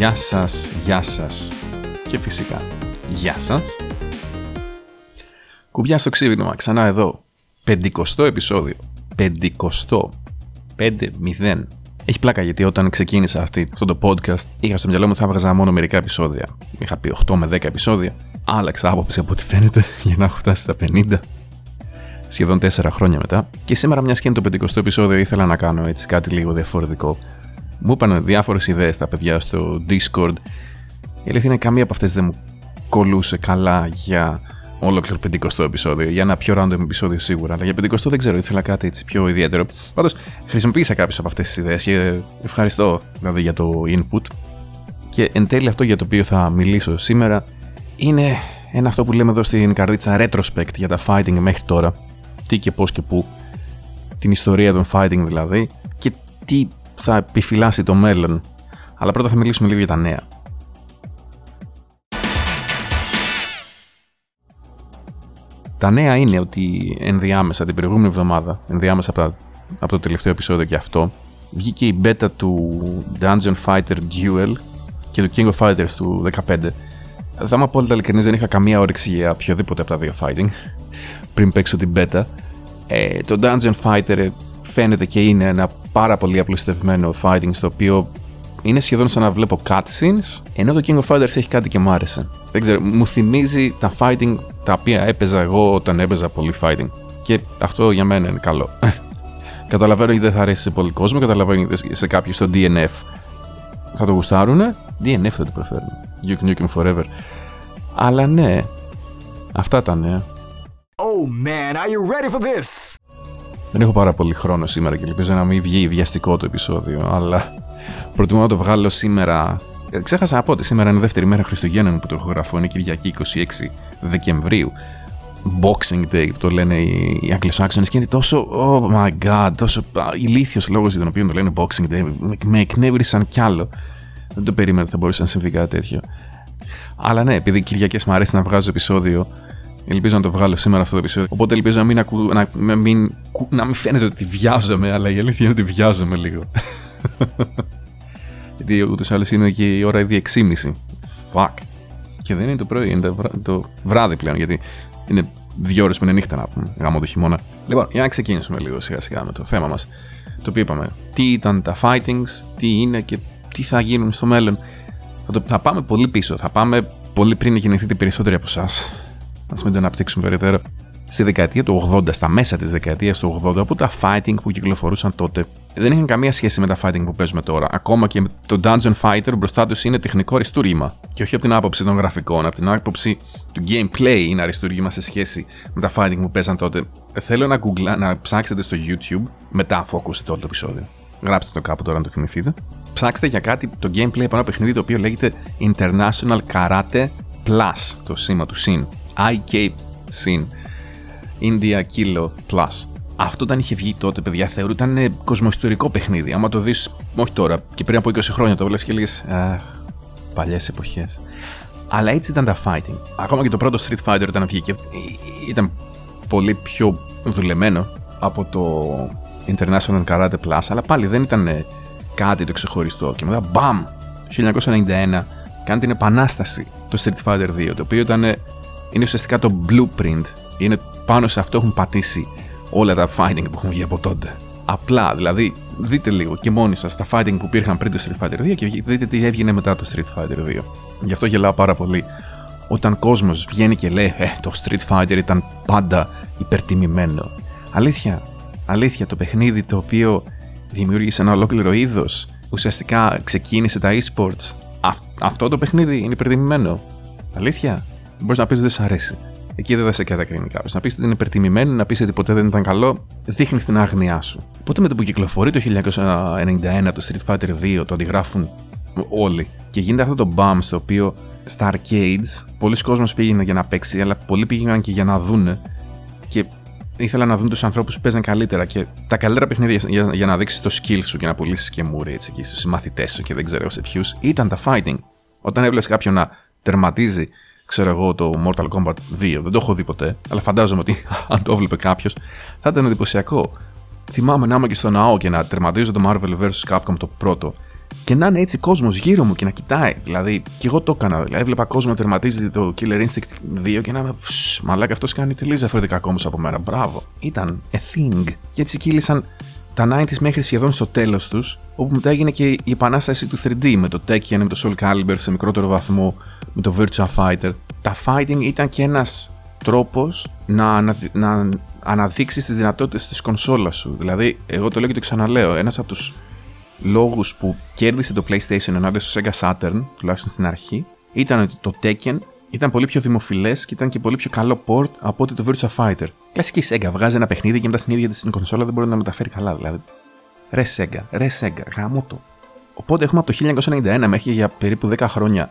Γεια σας, γεια σας και φυσικά γεια σας. Κουμπιά στο ξύπνημα, ξανά εδώ. Πεντηκοστό επεισόδιο. Πεντηκοστό. 5-0. Έχει πλάκα γιατί όταν ξεκίνησα αυτή, αυτό το podcast είχα στο μυαλό μου θα έβγαζα μόνο μερικά επεισόδια. Είχα πει 8 με 10 επεισόδια. Άλλαξα άποψη από ό,τι φαίνεται για να έχω φτάσει στα 50. Σχεδόν 4 χρόνια μετά. Και σήμερα, μιας και είναι το 50 επεισόδιο, ήθελα να κάνω έτσι κάτι λίγο διαφορετικό. Μου είπαν διάφορες ιδέες τα παιδιά στο Discord. Η αλήθεια είναι καμία από αυτές δεν μου κολούσε καλά για ολόκληρο 50 επεισόδιο. Για ένα πιο random επεισόδιο σίγουρα. Αλλά για 50 δεν ξέρω, ήθελα κάτι έτσι πιο ιδιαίτερο. Πάντως χρησιμοποίησα κάποιες από αυτές τις ιδέες και ευχαριστώ δηλαδή για το input. Και εν τέλει αυτό για το οποίο θα μιλήσω σήμερα είναι ένα αυτό που λέμε εδώ στην καρδίτσα retrospect για τα fighting μέχρι τώρα. Τι και πώς και πού. Την ιστορία των fighting δηλαδή. Και τι θα επιφυλάσει το μέλλον. Αλλά πρώτα θα μιλήσουμε λίγο για τα νέα. Τα νέα είναι ότι ενδιάμεσα την προηγούμενη εβδομάδα, ενδιάμεσα από, από το τελευταίο επεισόδιο και αυτό, βγήκε η beta του Dungeon Fighter Duel και του King of Fighters του 15. Θα είμαι απόλυτα ειλικρινής, δεν είχα καμία όρεξη για οποιοδήποτε από τα δύο fighting πριν παίξω την beta. Ε, το Dungeon Fighter φαίνεται και είναι ένα πάρα πολύ απλουστευμένο fighting στο οποίο είναι σχεδόν σαν να βλέπω cutscenes, ενώ το King of Fighters έχει κάτι και μου άρεσε. Δεν ξέρω, μου θυμίζει τα fighting τα οποία έπαιζα εγώ όταν έπαιζα πολύ fighting. Και αυτό για μένα είναι καλό. καταλαβαίνω ότι δεν θα αρέσει σε πολύ κόσμο, καταλαβαίνω ότι σε κάποιους στο DNF θα το γουστάρουνε. DNF θα το προφέρουν. You can, you can forever. Αλλά ναι, αυτά τα νέα. Oh man, are you ready for this? Δεν έχω πάρα πολύ χρόνο σήμερα και ελπίζω να μην βγει βιαστικό το επεισόδιο, αλλά προτιμώ να το βγάλω σήμερα. Ε, ξέχασα να πω ότι σήμερα είναι δεύτερη μέρα Χριστουγέννων που το γραφώ, είναι Κυριακή 26 Δεκεμβρίου. Boxing Day που το λένε οι Αγγλοσάξονες και είναι τόσο, oh my god, τόσο ηλίθιος λόγος για τον οποίο το λένε Boxing Day. Με εκνεύρισαν κι άλλο. Δεν το περίμενα ότι θα μπορούσε να συμβεί κάτι τέτοιο. Αλλά ναι, επειδή Κυριακές μου αρέσει να βγάζω επεισόδιο, Ελπίζω να το βγάλω σήμερα αυτό το επεισόδιο. Οπότε ελπίζω να μην, ακου... να, να μην... να μην φαίνεται ότι βιάζομαι, αλλά η αλήθεια είναι ότι βιάζομαι λίγο. Γιατί ούτως ή άλλως είναι και η ώρα ήδη 6.30. Fuck. Και δεν είναι το πρωί, είναι το, βράδυ πλέον, γιατί είναι δύο ώρες που είναι νύχτα να πούμε. Γάμο το χειμώνα. Λοιπόν, για να ξεκινήσουμε λίγο σιγά σιγά με το θέμα μας. Το οποίο είπαμε. Τι ήταν τα fightings, τι είναι και τι θα γίνουν στο μέλλον. Θα, το, θα πάμε πολύ πίσω. Θα πάμε πολύ πριν γεννηθείτε περισσότεροι από εσάς ας μην το αναπτύξουμε περαιτέρω. Στη δεκαετία του 80, στα μέσα της δεκαετίας του 80, όπου τα fighting που κυκλοφορούσαν τότε δεν είχαν καμία σχέση με τα fighting που παίζουμε τώρα. Ακόμα και το Dungeon Fighter μπροστά τους είναι τεχνικό αριστούργημα. Και όχι από την άποψη των γραφικών, από την άποψη του gameplay είναι αριστούργημα σε σχέση με τα fighting που παίζαν τότε. Θέλω να, Google, να ψάξετε στο YouTube μετά αφού ακούσετε όλο το επεισόδιο. Γράψτε το κάπου τώρα να το θυμηθείτε. Ψάξτε για κάτι το gameplay από ένα παιχνίδι το οποίο λέγεται International Karate Plus, το σήμα του SIN. IK Sin India Kilo Plus. Αυτό όταν είχε βγει τότε, παιδιά, θεωρούταν κοσμοϊστορικό παιχνίδι. Άμα το δεις, όχι τώρα, και πριν από 20 χρόνια το βλέπεις και λέγε. Αχ, παλιές εποχές. Αλλά έτσι ήταν τα fighting. Ακόμα και το πρώτο Street Fighter όταν βγήκε ήταν πολύ πιο δουλεμένο από το International Karate Plus, αλλά πάλι δεν ήταν κάτι το ξεχωριστό. Και μετά, μπαμ! 1991 κάνει την επανάσταση το Street Fighter 2, το οποίο ήταν είναι ουσιαστικά το blueprint. Είναι πάνω σε αυτό έχουν πατήσει όλα τα fighting που έχουν βγει από τότε. Απλά, δηλαδή, δείτε λίγο και μόνοι σας τα fighting που υπήρχαν πριν το Street Fighter 2 και δείτε τι έβγαινε μετά το Street Fighter 2. Γι' αυτό γελάω πάρα πολύ. Όταν κόσμος βγαίνει και λέει Ε, το Street Fighter ήταν πάντα υπερτιμημένο. Αλήθεια, αλήθεια, το παιχνίδι το οποίο δημιούργησε ένα ολόκληρο είδος, ουσιαστικά ξεκίνησε τα esports. αυτό το παιχνίδι είναι υπερτιμημένο. Αλήθεια, Μπορείς να πεις ότι δεν σ' αρέσει. Εκεί δεν θα σε κατακρίνει κάποιος. Να πεις ότι είναι υπερτιμημένο, να πεις ότι ποτέ δεν ήταν καλό, δείχνει την άγνοιά σου. Οπότε με το που κυκλοφορεί το 1991 το Street Fighter 2, το αντιγράφουν όλοι. Και γίνεται αυτό το bump στο οποίο στα arcades πολλοί κόσμοι πήγαιναν για να παίξει, αλλά πολλοί πήγαιναν και για να δουν. Και ήθελαν να δουν τους ανθρώπους που παίζαν καλύτερα. Και τα καλύτερα παιχνίδια για, για να δείξεις το skill σου και να πουλήσεις και μούρι έτσι και στους συμμαθητές σου και δεν ξέρω σε ποιους ήταν τα fighting. Όταν έβλεπες κάποιον να τερματίζει ξέρω εγώ, το Mortal Kombat 2. Δεν το έχω δει ποτέ, αλλά φαντάζομαι ότι αν το έβλεπε κάποιος θα ήταν εντυπωσιακό. Θυμάμαι να είμαι και στο ναό και να τερματίζω το Marvel vs. Capcom το πρώτο και να είναι έτσι κόσμος γύρω μου και να κοιτάει. Δηλαδή, και εγώ το έκανα. Δηλαδή, έβλεπα κόσμο να τερματίζει το Killer Instinct 2 και να είμαι. Μαλάκα, αυτός κάνει τελείω διαφορετικά κόμμα από μένα. Μπράβο. Ήταν a thing. Και έτσι κύλησαν τα 90s μέχρι σχεδόν στο τέλος τους, όπου μετά έγινε και η επανάσταση του 3D με το Tekken, με το Soul Calibur σε μικρότερο βαθμό, με το Virtua Fighter. Τα fighting ήταν και ένας τρόπος να, ανα, να αναδείξεις τις δυνατότητες της κονσόλας σου. Δηλαδή, εγώ το λέω και το ξαναλέω, ένας από τους λόγους που κέρδισε το PlayStation ενάντια στο Sega Saturn, τουλάχιστον στην αρχή, ήταν ότι το Tekken ήταν πολύ πιο δημοφιλές και ήταν και πολύ πιο καλό port από ότι το Virtua Fighter. Κλασική Sega βγάζει ένα παιχνίδι και μετά στην ίδια της την κονσόλα δεν μπορεί να μεταφέρει καλά. Δηλαδή. Ρε Sega, ρε Sega, γάμο το. Οπότε έχουμε από το 1991 μέχρι για περίπου 10 χρόνια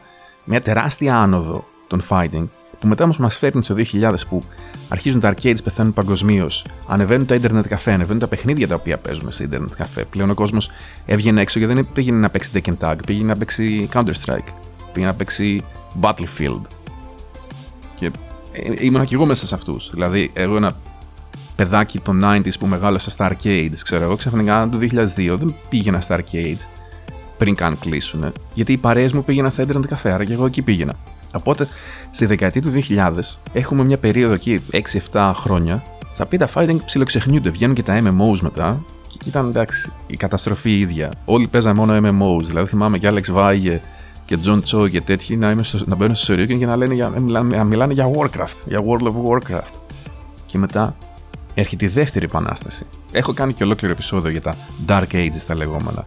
μια τεράστια άνοδο των fighting που μετά όμως μας φέρνει στο 2000 που αρχίζουν τα arcades, πεθαίνουν παγκοσμίως, ανεβαίνουν τα internet καφέ, ανεβαίνουν τα παιχνίδια τα οποία παίζουμε σε internet καφέ. Πλέον ο κόσμος έβγαινε έξω γιατί δεν πήγαινε να παίξει Tekken Tag, πήγαινε να παίξει Counter-Strike, πήγαινε να παίξει Battlefield. Και ε, ήμουν και εγώ μέσα σε αυτούς. Δηλαδή, εγώ ένα παιδάκι των 90s που μεγάλωσα στα arcades, ξέρω εγώ, ξαφνικά το 2002 δεν πήγαινα στα arcades πριν καν κλείσουν. Γιατί οι παρέες μου πήγαιναν στα internet καφέ, άρα και εγώ εκεί πήγαινα. Οπότε στη δεκαετία του 2000 έχουμε μια περίοδο εκεί 6-7 χρόνια στα οποία τα fighting ψιλοξεχνιούνται. Βγαίνουν και τα MMOs μετά και ήταν εντάξει η καταστροφή ίδια. Όλοι παίζαν μόνο MMOs. Δηλαδή θυμάμαι και Alex Valle και John Cho και τέτοιοι να, είμαι στο, να μπαίνουν στο Soriuken και να, λένε για, να μιλάνε για Warcraft, για World of Warcraft. Και μετά έρχεται η δεύτερη επανάσταση. Έχω κάνει και ολόκληρο επεισόδιο για τα Dark Ages τα λεγόμενα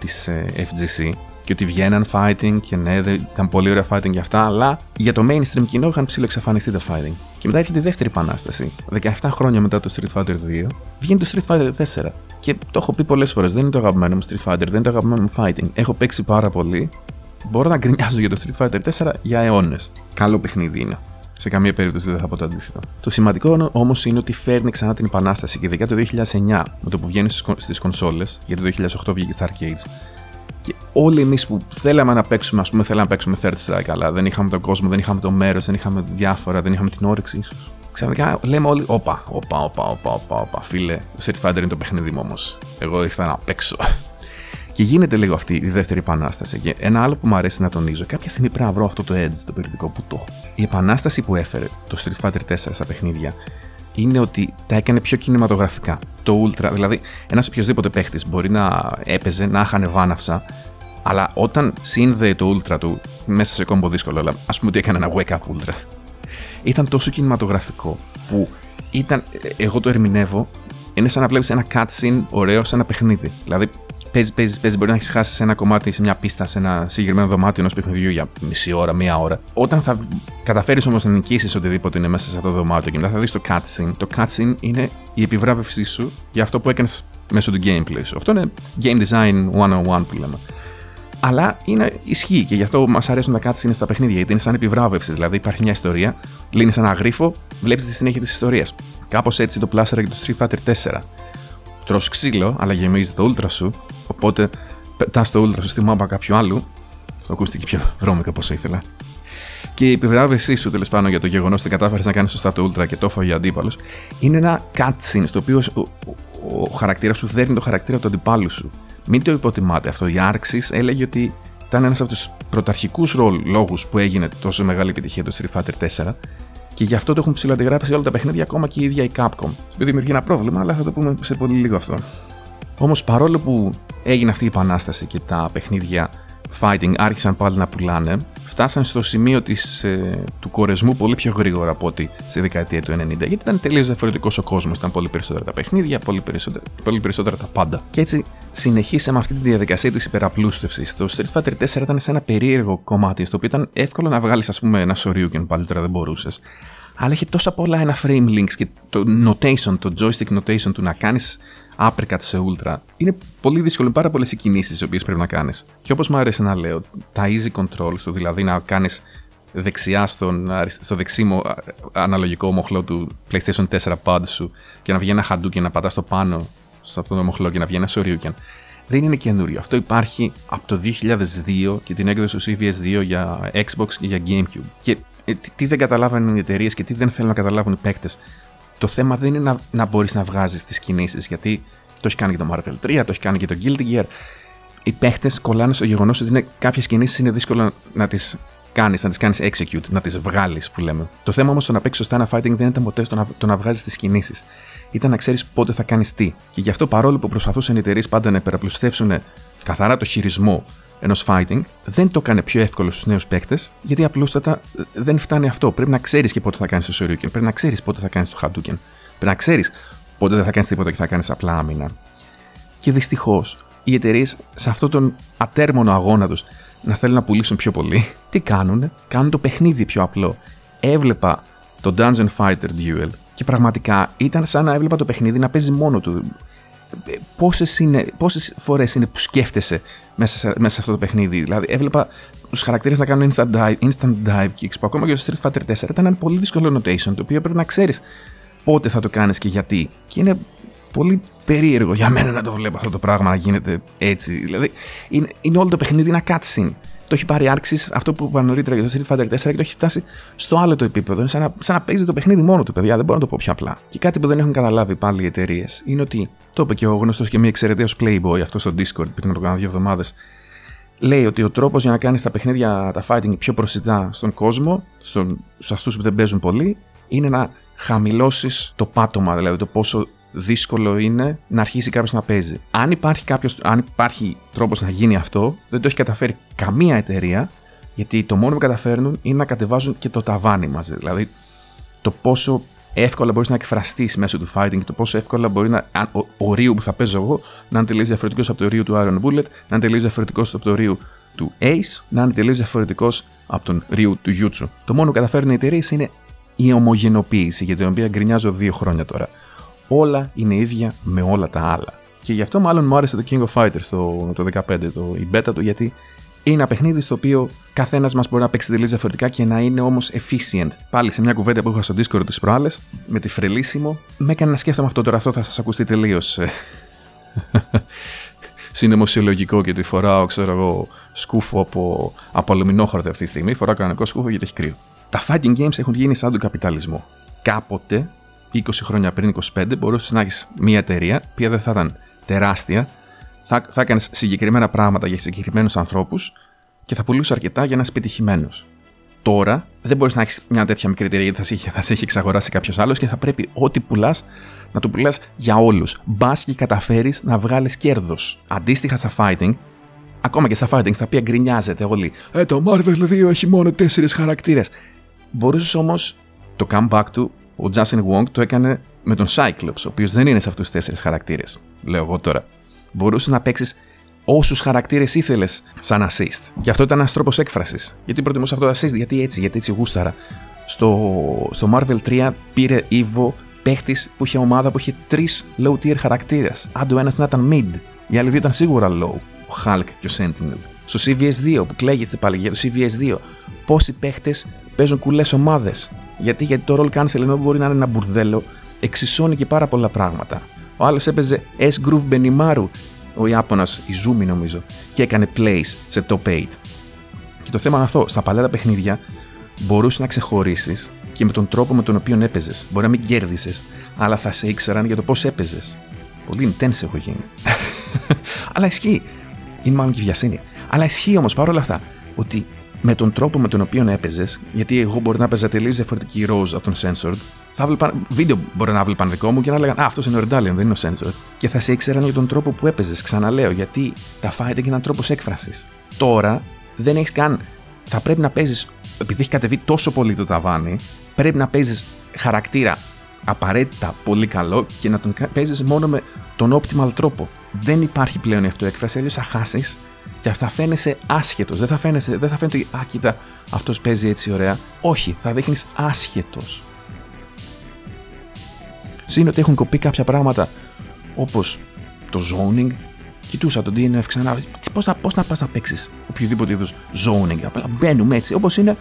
της ε, FGC και ότι βγαίναν fighting και ναι, ήταν πολύ ωραία fighting για αυτά, αλλά για το mainstream κοινό είχαν ψηλοεξαφανιστεί τα fighting. Και μετά έρχεται η δεύτερη επανάσταση. 17 χρόνια μετά το Street Fighter 2, βγαίνει το Street Fighter 4. Και το έχω πει πολλές φορές, δεν είναι το αγαπημένο μου Street Fighter, δεν είναι το αγαπημένο μου fighting. Έχω παίξει πάρα πολύ. Μπορώ να γκρινιάζω για το Street Fighter 4 για αιώνες. Καλό παιχνίδι είναι. Σε καμία περίπτωση δεν θα πω το αντίθετο. Το σημαντικό όμως είναι ότι φέρνει ξανά την επανάσταση και ειδικά το 2009 με το που βγαίνει στις κονσόλες, γιατί το 2008 βγήκε στα arcades, και όλοι εμείς που θέλαμε να παίξουμε, ας πούμε, θέλαμε να παίξουμε Third Strike, αλλά δεν είχαμε τον κόσμο, δεν είχαμε το μέρος, δεν είχαμε διάφορα, δεν είχαμε την όρεξη, ίσως. Ξαφνικά λέμε όλοι, όπα, όπα, όπα, όπα, όπα, όπα, φίλε, το Street Fighter είναι το παιχνίδι μου όμως. Εγώ ήρθα να παίξω. Και γίνεται λίγο αυτή η δεύτερη επανάσταση. Και ένα άλλο που μου αρέσει να τονίζω, κάποια στιγμή πρέπει να βρω αυτό το edge, το περιοδικό που το έχω. Η επανάσταση που έφερε το Street Fighter 4 στα παιχνίδια είναι ότι τα έκανε πιο κινηματογραφικά. Το Ultra, δηλαδή ένας οποιοδήποτε παίχτης μπορεί να έπαιζε, να είχαν βάναυσα, αλλά όταν σύνδεε το Ultra του μέσα σε κόμπο δύσκολο, αλλά ας πούμε ότι έκανε ένα wake up Ultra, ήταν τόσο κινηματογραφικό που ήταν, ε, εγώ το ερμηνεύω, είναι σαν να βλέπεις ένα cutscene ωραίο σε ένα παιχνίδι. Δηλαδή παίζει, παίζει, παίζει. Μπορεί να έχεις χάσει σε ένα κομμάτι, σε μια πίστα, σε ένα συγκεκριμένο δωμάτιο ενός παιχνιδιού για μισή ώρα, μία ώρα. Όταν θα καταφέρεις όμως να νικήσεις οτιδήποτε είναι μέσα σε αυτό το δωμάτιο και μετά θα δεις το cutscene, το cutscene είναι η επιβράβευσή σου για αυτό που έκανες μέσω του gameplay σου. Αυτό είναι game design 101 που λέμε. Αλλά είναι ισχύει και γι' αυτό μας αρέσουν τα cutscenes στα παιχνίδια, γιατί είναι σαν επιβράβευση. Δηλαδή υπάρχει μια ιστορία, λύνεις ένα γρίφο, βλέπεις τη συνέχεια της ιστορίας. Κάπως έτσι το πλάσαρα και το Street Fighter 4 τρως ξύλο, αλλά γεμίζει το ούλτρα σου, οπότε πετάς το ούλτρα σου στη μάπα κάποιου άλλου. Ακούστηκε πιο βρώμικα όπω ήθελα. Και η επιβράβευσή σου τέλος πάνω για το γεγονός ότι κατάφερες να κάνεις σωστά το ούλτρα και το έφαγε αντίπαλος, είναι ένα cutscene στο οποίο ο, ο, ο χαρακτήρας σου δέρνει το χαρακτήρα του αντιπάλου σου. Μην το υποτιμάτε αυτό. Η Άρξης έλεγε ότι ήταν ένας από τους πρωταρχικούς λόγους που έγινε τόσο μεγάλη επιτυχία το Street Fighter 4 και γι' αυτό το έχουν ψηλοαντιγράψει όλα τα παιχνίδια, ακόμα και η ίδια η Capcom. Δεν δημιουργεί ένα πρόβλημα, αλλά θα το πούμε σε πολύ λίγο αυτό. Όμως παρόλο που έγινε αυτή η επανάσταση και τα παιχνίδια fighting άρχισαν πάλι να πουλάνε, φτάσαν στο σημείο της, ε, του κορεσμού πολύ πιο γρήγορα από ό,τι στη δεκαετία του 90. Γιατί ήταν τελείως διαφορετικός ο κόσμος. Ήταν πολύ περισσότερα τα παιχνίδια, πολύ περισσότερα, πολύ περισσότερα τα πάντα. Και έτσι συνεχίσαμε αυτή τη διαδικασία της υπεραπλούστευσης. Το Street Fighter 4 ήταν σε ένα περίεργο κομμάτι, στο οποίο ήταν εύκολο να βγάλεις, ας πούμε, ένα και πάλι τώρα δεν μπορούσες. Αλλά έχει τόσα πολλά ένα frame links και το notation, το joystick notation του να κάνεις uppercut σε ultra είναι πολύ δύσκολο. Είναι πάρα πολλές οι κινήσεις τι οποίες πρέπει να κάνεις. Και όπως μου αρέσει να λέω, τα easy controls, το δηλαδή να κάνεις δεξιά στον, στο δεξί αναλογικό μοχλό του PlayStation 4 pad σου και να βγει ένα χαντού και να πατάς το πάνω σε αυτό το μοχλό και να βγει ένα Shoryuken. Δεν είναι καινούριο. Αυτό υπάρχει από το 2002 και την έκδοση του CVS2 για Xbox και για GameCube. Και ε, τι δεν καταλάβανε οι εταιρείες και τι δεν θέλουν να καταλάβουν οι παίκτες. Το θέμα δεν είναι να, να μπορείς να βγάζεις τις κινήσεις, γιατί το έχει κάνει και το Marvel 3, το έχει κάνει και το Guilty Gear. οι παίχτε κολλάνε στο γεγονός ότι κάποιες κινήσεις είναι δύσκολο να τις κάνεις, να τις κάνεις execute, να τις βγάλεις που λέμε. Το θέμα όμως στο να παίξεις σωστά ένα fighting δεν ήταν ποτέ το να, το να βγάζεις τις κινήσεις. Ήταν να ξέρεις πότε θα κάνεις τι. Και γι' αυτό παρόλο που προσπαθούσαν οι εταιρείες πάντα να υπεραπλουστεύσουν καθαρά το χειρισμό ενός fighting, δεν το έκανε πιο εύκολο στους νέους παίκτες, γιατί απλούστατα δεν φτάνει αυτό. Πρέπει να ξέρεις και πότε θα κάνεις το Shoryuken, πρέπει να ξέρεις πότε θα κάνεις το Hadouken, πρέπει να ξέρεις πότε δεν θα κάνεις τίποτα και θα κάνεις απλά άμυνα. Και δυστυχώς οι εταιρείες σε αυτόν τον ατέρμονο αγώνα τους να θέλουν να πουλήσουν πιο πολύ, τι κάνουν, κάνουν το παιχνίδι πιο απλό. Έβλεπα το Dungeon Fighter Duel και πραγματικά ήταν σαν να έβλεπα το παιχνίδι να παίζει μόνο του. Πόσες, είναι, πόσες φορές είναι που σκέφτεσαι μέσα σε, μέσα σε αυτό το παιχνίδι; Δηλαδή έβλεπα τους χαρακτήρες να κάνουν instant dive, instant dive kicks που ακόμα και στο Street Fighter 4 ήταν ένα πολύ δύσκολο notation το οποίο πρέπει να ξέρεις πότε θα το κάνεις και γιατί. Και είναι πολύ περίεργο για μένα να το βλέπω αυτό το πράγμα να γίνεται έτσι. Δηλαδή, είναι, είναι όλο το παιχνίδι ένα cutscene. Το έχει πάρει άρξει αυτό που είπα νωρίτερα για το Street Fighter 4 και το έχει φτάσει στο άλλο το επίπεδο. Είναι σαν να, σαν να παίζει το παιχνίδι μόνο του, παιδιά. Δεν μπορώ να το πω πιο απλά. Και κάτι που δεν έχουν καταλάβει πάλι οι εταιρείες είναι ότι το είπε και ο γνωστός και μη εξαιρεταίος Playboy αυτός στο Discord πριν να το κάνω δύο εβδομάδες. Λέει ότι ο τρόπος για να κάνεις τα παιχνίδια, τα fighting πιο προσιτά στον κόσμο, στου αυτούς που δεν παίζουν πολύ, είναι να χαμηλώσεις το πάτωμα, δηλαδή το πόσο δύσκολο είναι να αρχίσει κάποιος να παίζει. Αν υπάρχει, κάποιος, αν υπάρχει τρόπος να γίνει αυτό, δεν το έχει καταφέρει καμία εταιρεία, γιατί το μόνο που καταφέρνουν είναι να κατεβάζουν και το ταβάνι μαζί. Δηλαδή, το πόσο εύκολα μπορείς να εκφραστείς μέσω του fighting και το πόσο εύκολα μπορεί να. Αν, ο, ο ρίου που θα παίζω εγώ να είναι τελείως διαφορετικός από το ρίου του Iron Bullet, να είναι τελείως διαφορετικός από το ρίου του Ace, να είναι τελείως διαφορετικός από τον ρίου του Jutsu. Το μόνο που καταφέρνουν οι εταιρείε είναι η ομογενοποίηση, για την οποία γκρινιάζω δύο χρόνια τώρα όλα είναι ίδια με όλα τα άλλα. Και γι' αυτό μάλλον μου άρεσε το King of Fighters το, το 15, το, η beta του, γιατί είναι ένα παιχνίδι στο οποίο καθένας μας μπορεί να παίξει τελείω διαφορετικά και να είναι όμως efficient. Πάλι σε μια κουβέντα που είχα στο Discord τις προάλλες, με τη Φρελίσιμο, με έκανε να σκέφτομαι αυτό τώρα. Αυτό θα σας ακουστεί τελείως. Ε, συναιμοσιολογικό και τη φοράω, ξέρω εγώ, σκούφο από, από αλουμινόχαρτο αυτή τη στιγμή. Φοράω κανονικό σκούφο γιατί έχει κρύο. Τα fighting games έχουν γίνει σαν τον καπιταλισμό. Κάποτε 20 χρόνια πριν, 25, μπορούσε να έχεις μια εταιρεία που δεν θα ήταν τεράστια, θα, θα έκανες συγκεκριμένα πράγματα για συγκεκριμένους ανθρώπους και θα πουλούσε αρκετά για να είσαι πετυχημένο. Τώρα δεν μπορείς να έχεις μια τέτοια μικρή εταιρεία γιατί θα σε έχει, θα σε έχει εξαγοράσει κάποιος άλλος και θα πρέπει ό,τι πουλάς να το πουλάς για όλους. Μπας και καταφέρεις να βγάλεις κέρδος. Αντίστοιχα στα fighting, ακόμα και στα fighting στα οποία γκρινιάζεται όλοι. Ε, το Marvel 2 έχει μόνο 4 χαρακτήρες. Μπορούσες όμως το comeback του ο Justin Wong το έκανε με τον Cyclops, ο οποίος δεν είναι σε αυτούς τους τέσσερις χαρακτήρες. Λέω εγώ τώρα. Μπορούσες να παίξεις όσους χαρακτήρες ήθελες σαν assist. Γι' αυτό ήταν ένας τρόπος έκφρασης. Γιατί προτιμούσα αυτό το assist, γιατί έτσι, γιατί έτσι γούσταρα. Στο, στο Marvel 3 πήρε Evo παίχτης που είχε ομάδα που είχε τρεις low tier χαρακτήρες. Αν ο ένας να ήταν mid, οι άλλοι δύο ήταν σίγουρα low. Ο Hulk και ο Sentinel. Στο CVS2 που κλαίγεστε πάλι για το CVS2, πόσοι παίχτες παίζουν κουλές ομάδες. Γιατί, γιατί το roll cancel ενώ μπορεί να είναι ένα μπουρδέλο, εξισώνει και πάρα πολλά πράγματα. Ο άλλος έπαιζε S-Groove Benimaru, ο Ιάπωνας, η Zumi νομίζω, και έκανε plays σε top 8. Και το θέμα είναι αυτό, στα παλιά παιχνίδια μπορούσες να ξεχωρίσεις και με τον τρόπο με τον οποίο έπαιζες. Μπορεί να μην κέρδισες, αλλά θα σε ήξεραν για το πώς έπαιζες. Πολύ intense έχω γίνει. αλλά ισχύει. Είναι μάλλον και βιασύνη. Αλλά ισχύει όμως παρόλα αυτά ότι με τον τρόπο με τον οποίο έπαιζες, γιατί εγώ μπορεί να παίζα τελείως διαφορετική rose από τον Censored, θα βλέπα, βίντεο μπορεί να βλέπαν δικό μου και να λέγανε Α, αυτός είναι ο Redalian, δεν είναι ο Censored. Και θα σε ήξεραν για τον τρόπο που έπαιζες. Ξαναλέω, γιατί τα fighting είναι ένα τρόπος έκφρασης. Τώρα δεν έχεις καν. Θα πρέπει να παίζεις, επειδή έχει κατεβεί τόσο πολύ το ταβάνι, πρέπει να παίζεις χαρακτήρα απαραίτητα πολύ καλό και να τον παίζεις μόνο με τον optimal τρόπο. Δεν υπάρχει πλέον η αυτοέκφραση, αλλιώς θα χάσεις και θα φαίνεσαι άσχετος. Δεν θα φαίνεσαι, δεν θα φαίνεται ότι Α, κοίτα, αυτός παίζει έτσι ωραία. Όχι, θα δείχνεις άσχετος. Συν ότι έχουν κοπεί κάποια πράγματα όπως το zoning. Κοιτούσα το DNF ξανά. Πώς να, πώς να πας να παίξεις οποιοδήποτε είδους zoning. Απλά μπαίνουμε έτσι όπως είναι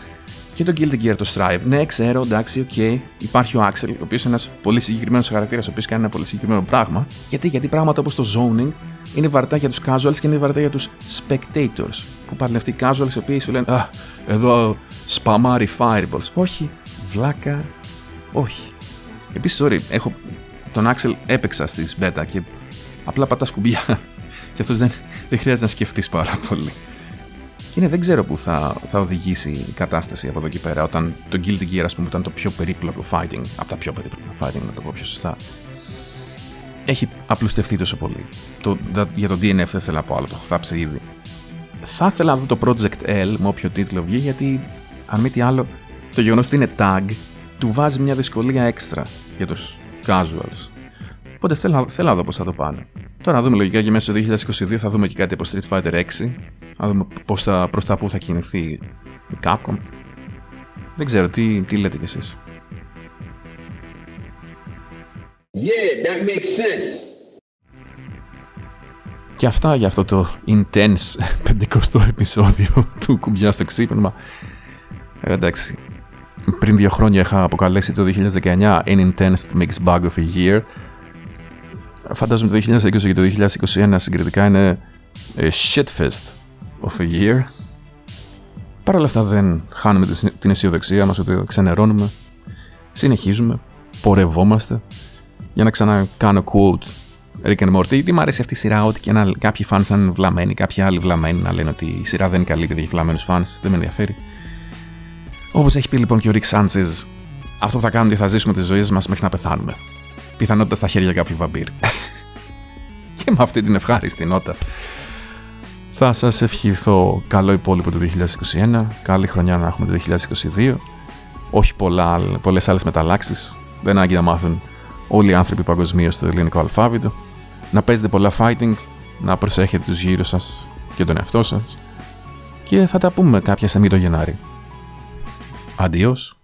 και το Guilty Gear το Strive. Ναι, ξέρω, εντάξει, OK. Okay. Υπάρχει ο Axel, ο οποίος είναι ένας πολύ συγκεκριμένος χαρακτήρας, ο οποίος κάνει ένα πολύ συγκεκριμένο πράγμα. Γιατί, γιατί πράγματα όπως το zoning είναι βαρετά για τους casuals και είναι βαρετά για τους spectators. Που πάνε αυτοί οι casuals οι οποίοι σου λένε Α, εδώ σπαμάρι fireballs. Όχι, βλάκα, όχι. Επίσης, sorry, έχω τον Axel έπαιξα στη beta και απλά πατάς κουμπιά. και αυτός δεν, δεν χρειάζεται να σκεφτείς πάρα πολύ. Και είναι, δεν ξέρω πού θα, θα οδηγήσει η κατάσταση από εδώ και πέρα, όταν το Guilty Gear, ας πούμε, ήταν το πιο περίπλοκο fighting, από τα πιο περίπλοκα fighting, να το πω πιο σωστά, έχει απλουστευτεί τόσο πολύ. Το, για το DNF δεν θέλω να πω άλλο, το έχω θάψει ήδη. Θα ήθελα να δω το Project L με όποιο τίτλο βγει, γιατί αν μη τι άλλο, το γεγονός ότι είναι tag του βάζει μια δυσκολία έξτρα για τους casuals. Οπότε θέλω, θέλω να δω πώς θα το πάνε. Τώρα να δούμε λογικά και μέσα στο 2022 θα δούμε και κάτι από Street Fighter 6. Να δούμε πώς θα, προς τα που θα κινηθεί η Capcom. Δεν ξέρω, τι, τι λέτε κι εσείς; Yeah, that makes sense. Και αυτά για αυτό το intense 50 επεισόδιο του κουμπιά στο ξύπνημα. Ε, εντάξει, πριν δύο χρόνια είχα αποκαλέσει το 2019 an intense mixed bug of a year φαντάζομαι το 2020 και το 2021 συγκριτικά είναι shitfest of a year. Παρ' όλα αυτά δεν χάνουμε την αισιοδοξία μας ότι ξενερώνουμε. Συνεχίζουμε, πορευόμαστε. Για να ξανακάνω quote Rick and Morty, γιατί μου αρέσει αυτή η σειρά, ότι και να, κάποιοι fans θα είναι βλαμμένοι, κάποιοι άλλοι βλαμμένοι να λένε ότι η σειρά δεν είναι καλή επειδή έχει βλαμμένους fans, δεν με ενδιαφέρει. Όπως έχει πει λοιπόν και ο Rick Sanchez, αυτό που θα κάνουμε είναι ότι θα ζήσουμε τις ζωές μας μέχρι να πεθάνουμε πιθανότητα στα χέρια κάποιου βαμπύρ. και με αυτή την ευχάριστη νότα θα σας ευχηθώ καλό υπόλοιπο του 2021, καλή χρονιά να έχουμε το 2022, όχι πολλά, πολλές άλλες μεταλλάξεις, δεν άγκη να μάθουν όλοι οι άνθρωποι παγκοσμίως το ελληνικό αλφάβητο, να παίζετε πολλά fighting, να προσέχετε τους γύρω σας και τον εαυτό σας και θα τα πούμε κάποια στιγμή το Γενάρη. Αντίος.